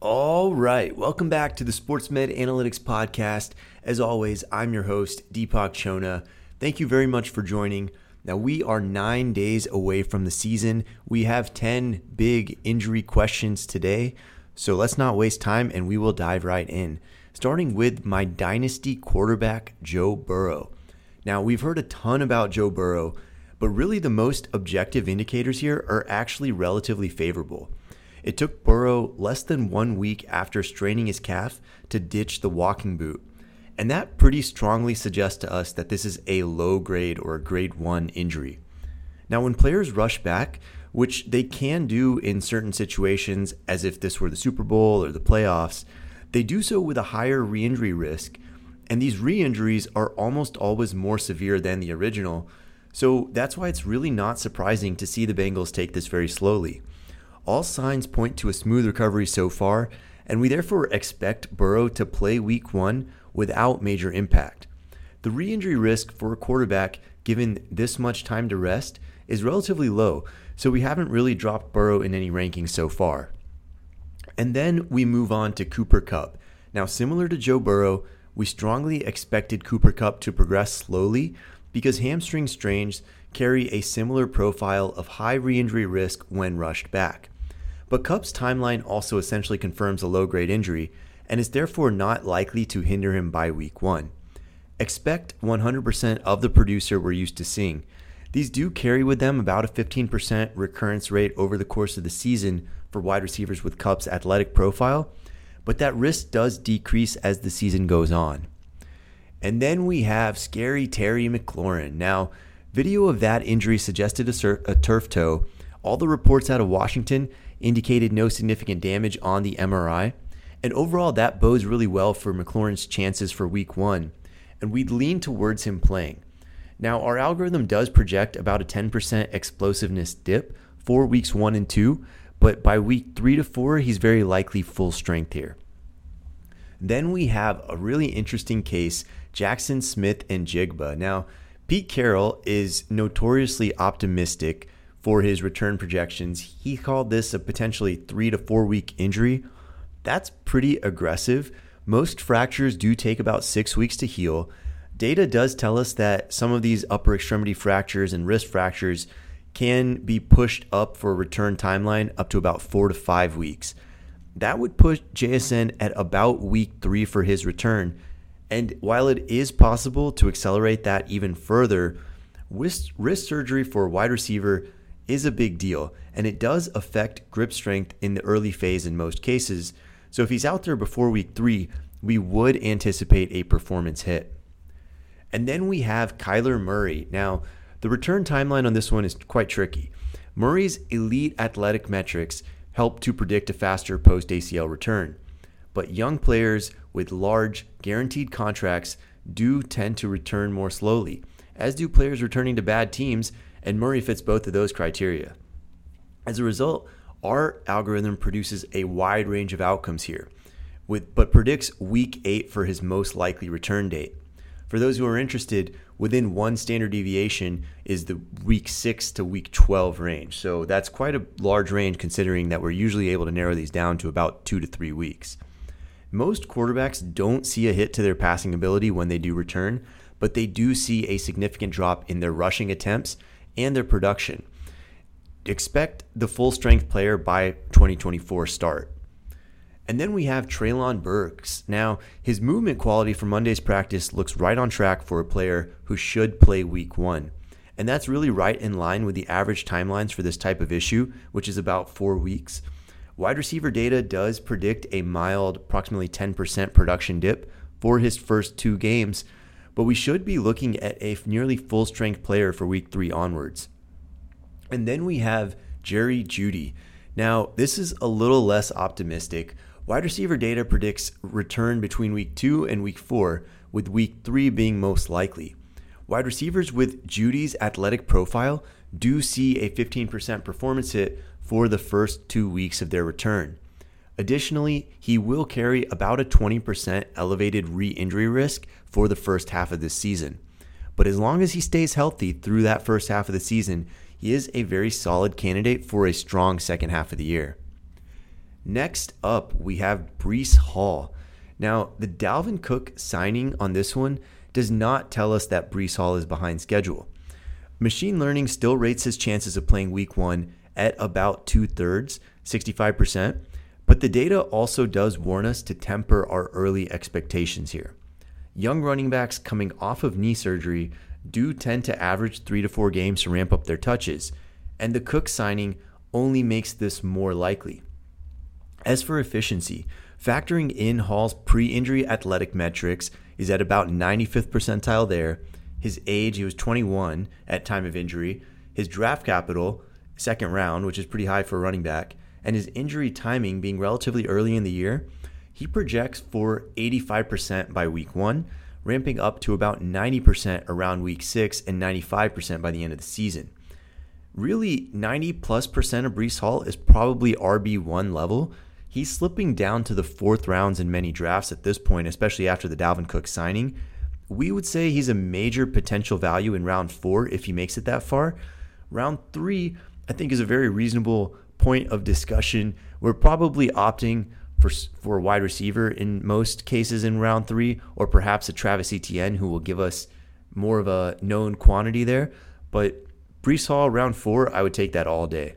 All right, welcome back to the SportsMed Analytics Podcast. As always, I'm your host, Deepak Chona. Thank you very much for joining. Now, we are nine days away from the season. We have 10 big injury questions today. So let's not waste time and we will dive right in. Starting with my dynasty quarterback, Joe Burrow. Now, we've heard a ton about Joe Burrow, but really the most objective indicators here are actually relatively favorable. It took Burrow less than one week after straining his calf to ditch the walking boot. And that pretty strongly suggests to us that this is a low grade or a grade one injury. Now, when players rush back, which they can do in certain situations, as if this were the Super Bowl or the playoffs, they do so with a higher re injury risk. And these re injuries are almost always more severe than the original. So that's why it's really not surprising to see the Bengals take this very slowly. All signs point to a smooth recovery so far, and we therefore expect Burrow to play week one without major impact. The re injury risk for a quarterback, given this much time to rest, is relatively low, so we haven't really dropped Burrow in any rankings so far. And then we move on to Cooper Kupp. Now, similar to Joe Burrow, we strongly expected Cooper Kupp to progress slowly because hamstring strains carry a similar profile of high re injury risk when rushed back. But Kupp's timeline also essentially confirms a low grade injury and is therefore not likely to hinder him by week one. Expect 100% of the producer we're used to seeing. These do carry with them about a 15% recurrence rate over the course of the season for wide receivers with Kupp's athletic profile, but that risk does decrease as the season goes on. And then we have scary Terry McLaurin. Now, video of that injury suggested a, sur- a turf toe. All the reports out of Washington indicated no significant damage on the MRI. And overall, that bodes really well for McLaurin's chances for week one. And we'd lean towards him playing. Now, our algorithm does project about a 10% explosiveness dip for weeks one and two, but by week three to four, he's very likely full strength here. Then we have a really interesting case Jaxon Smith-Njigba. Now, Pete Carroll is notoriously optimistic for his return projections. He called this a potentially three to four week injury. That's pretty aggressive. Most fractures do take about six weeks to heal. Data does tell us that some of these upper extremity fractures and wrist fractures can be pushed up for a return timeline up to about four to five weeks. That would push JSN at about week three for his return. And while it is possible to accelerate that even further, wrist, wrist surgery for a wide receiver is a big deal, and it does affect grip strength in the early phase in most cases. So if he's out there before week three, we would anticipate a performance hit. And then we have Kyler Murray. Now, the return timeline on this one is quite tricky. Murray's elite athletic metrics help to predict a faster post ACL return. But young players with large, guaranteed contracts do tend to return more slowly, as do players returning to bad teams and Murray fits both of those criteria. As a result, our algorithm produces a wide range of outcomes here, with, but predicts week 8 for his most likely return date. For those who are interested, within one standard deviation is the week 6 to week 12 range. So that's quite a large range considering that we're usually able to narrow these down to about 2 to 3 weeks. Most quarterbacks don't see a hit to their passing ability when they do return, but they do see a significant drop in their rushing attempts and their production. Expect the full strength player by 2024 start. And then we have Treylon Burks. Now, his movement quality for Monday's practice looks right on track for a player who should play week one. And that's really right in line with the average timelines for this type of issue, which is about four weeks. Wide receiver data does predict a mild, approximately 10% production dip for his first two games, but we should be looking at a nearly full strength player for week three onwards. And then we have Jerry Jeudy. Now, this is a little less optimistic. Wide receiver data predicts return between week two and week four, with week three being most likely. Wide receivers with Jeudy's athletic profile do see a 15% performance hit for the first two weeks of their return. Additionally, he will carry about a 20% elevated re injury risk for the first half of this season. But as long as he stays healthy through that first half of the season, he is a very solid candidate for a strong second half of the year. Next up, we have Breece Hall. Now, the Dalvin Cook signing on this one does not tell us that Breece Hall is behind schedule. Machine learning still rates his chances of playing week one at about two thirds, 65%, but the data also does warn us to temper our early expectations here. Young running backs coming off of knee surgery do tend to average three to four games to ramp up their touches, and the Cook signing only makes this more likely. As for efficiency, factoring in Hall's pre injury athletic metrics is at about 95th percentile there. His age, he was 21 at time of injury. His draft capital, second round, which is pretty high for a running back, and his injury timing being relatively early in the year, he projects for 85% by week one, ramping up to about 90% around week six and 95% by the end of the season. Really, 90 plus percent of Breece Hall is probably RB1 level. He's slipping down to the fourth rounds in many drafts at this point, especially after the Dalvin Cook signing. We would say he's a major potential value in round four if he makes it that far. Round three, I think, is a very reasonable point of discussion. We're probably opting for for a wide receiver in most cases in round three, or perhaps a Travis Etienne who will give us more of a known quantity there. But Breece Hall round four, I would take that all day.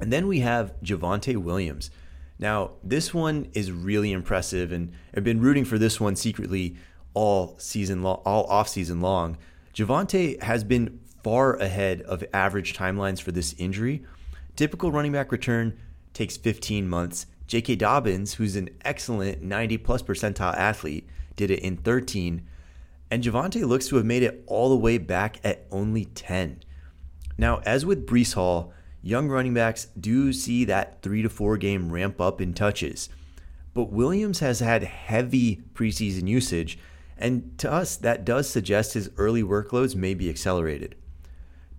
And then we have Javonte Williams. Now, this one is really impressive, and I've been rooting for this one secretly all season long, all off season long. Javonte has been far ahead of average timelines for this injury. Typical running back return takes 15 months. J.K. Dobbins, who's an excellent 90 plus percentile athlete, did it in 13. And Javonte looks to have made it all the way back at only 10. Now, as with Breece Hall, young running backs do see that three to four game ramp up in touches. But Williams has had heavy preseason usage, and to us, that does suggest his early workloads may be accelerated.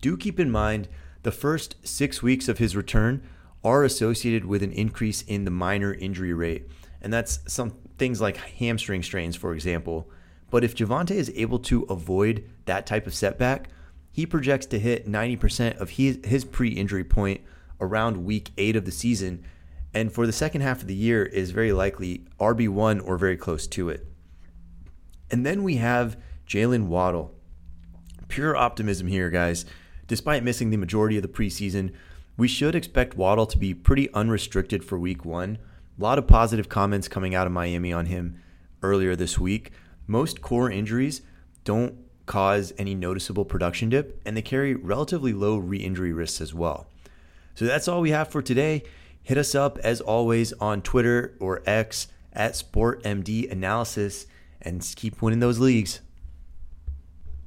Do keep in mind the first six weeks of his return are associated with an increase in the minor injury rate. And that's some things like hamstring strains, for example. But if Javonte is able to avoid that type of setback, he projects to hit 90% of his, his pre injury point around week eight of the season. And for the second half of the year, is very likely RB1 or very close to it. And then we have Jaylen Waddle. Pure optimism here, guys. Despite missing the majority of the preseason, we should expect Waddle to be pretty unrestricted for week one. A lot of positive comments coming out of Miami on him earlier this week. Most core injuries don't cause any noticeable production dip, and they carry relatively low re injury risks as well. So that's all we have for today. Hit us up as always on Twitter or X at SportMD Analysis and keep winning those leagues.